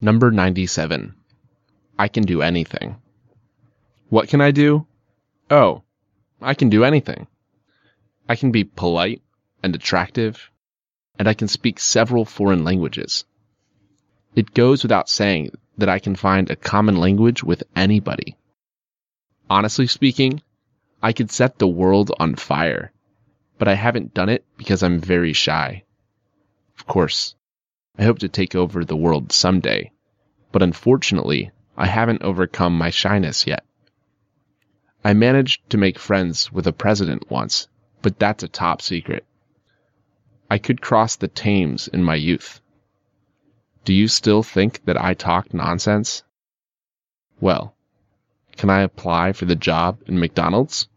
Number 97. I can do anything. What can I do? Oh, I can do anything. I can be polite and attractive, and I can speak several foreign languages. It goes without saying that I can find a common language with anybody. Honestly speaking, I could set the world on fire, but I haven't done it because I'm very shy. Of course, I hope to take over the world someday, but unfortunately, I haven't overcome my shyness yet. I managed to make friends with a president once, but that's a top secret. I could cross the Thames in my youth. Do you still think that I talk nonsense? Well, can I apply for the job in McDonald's?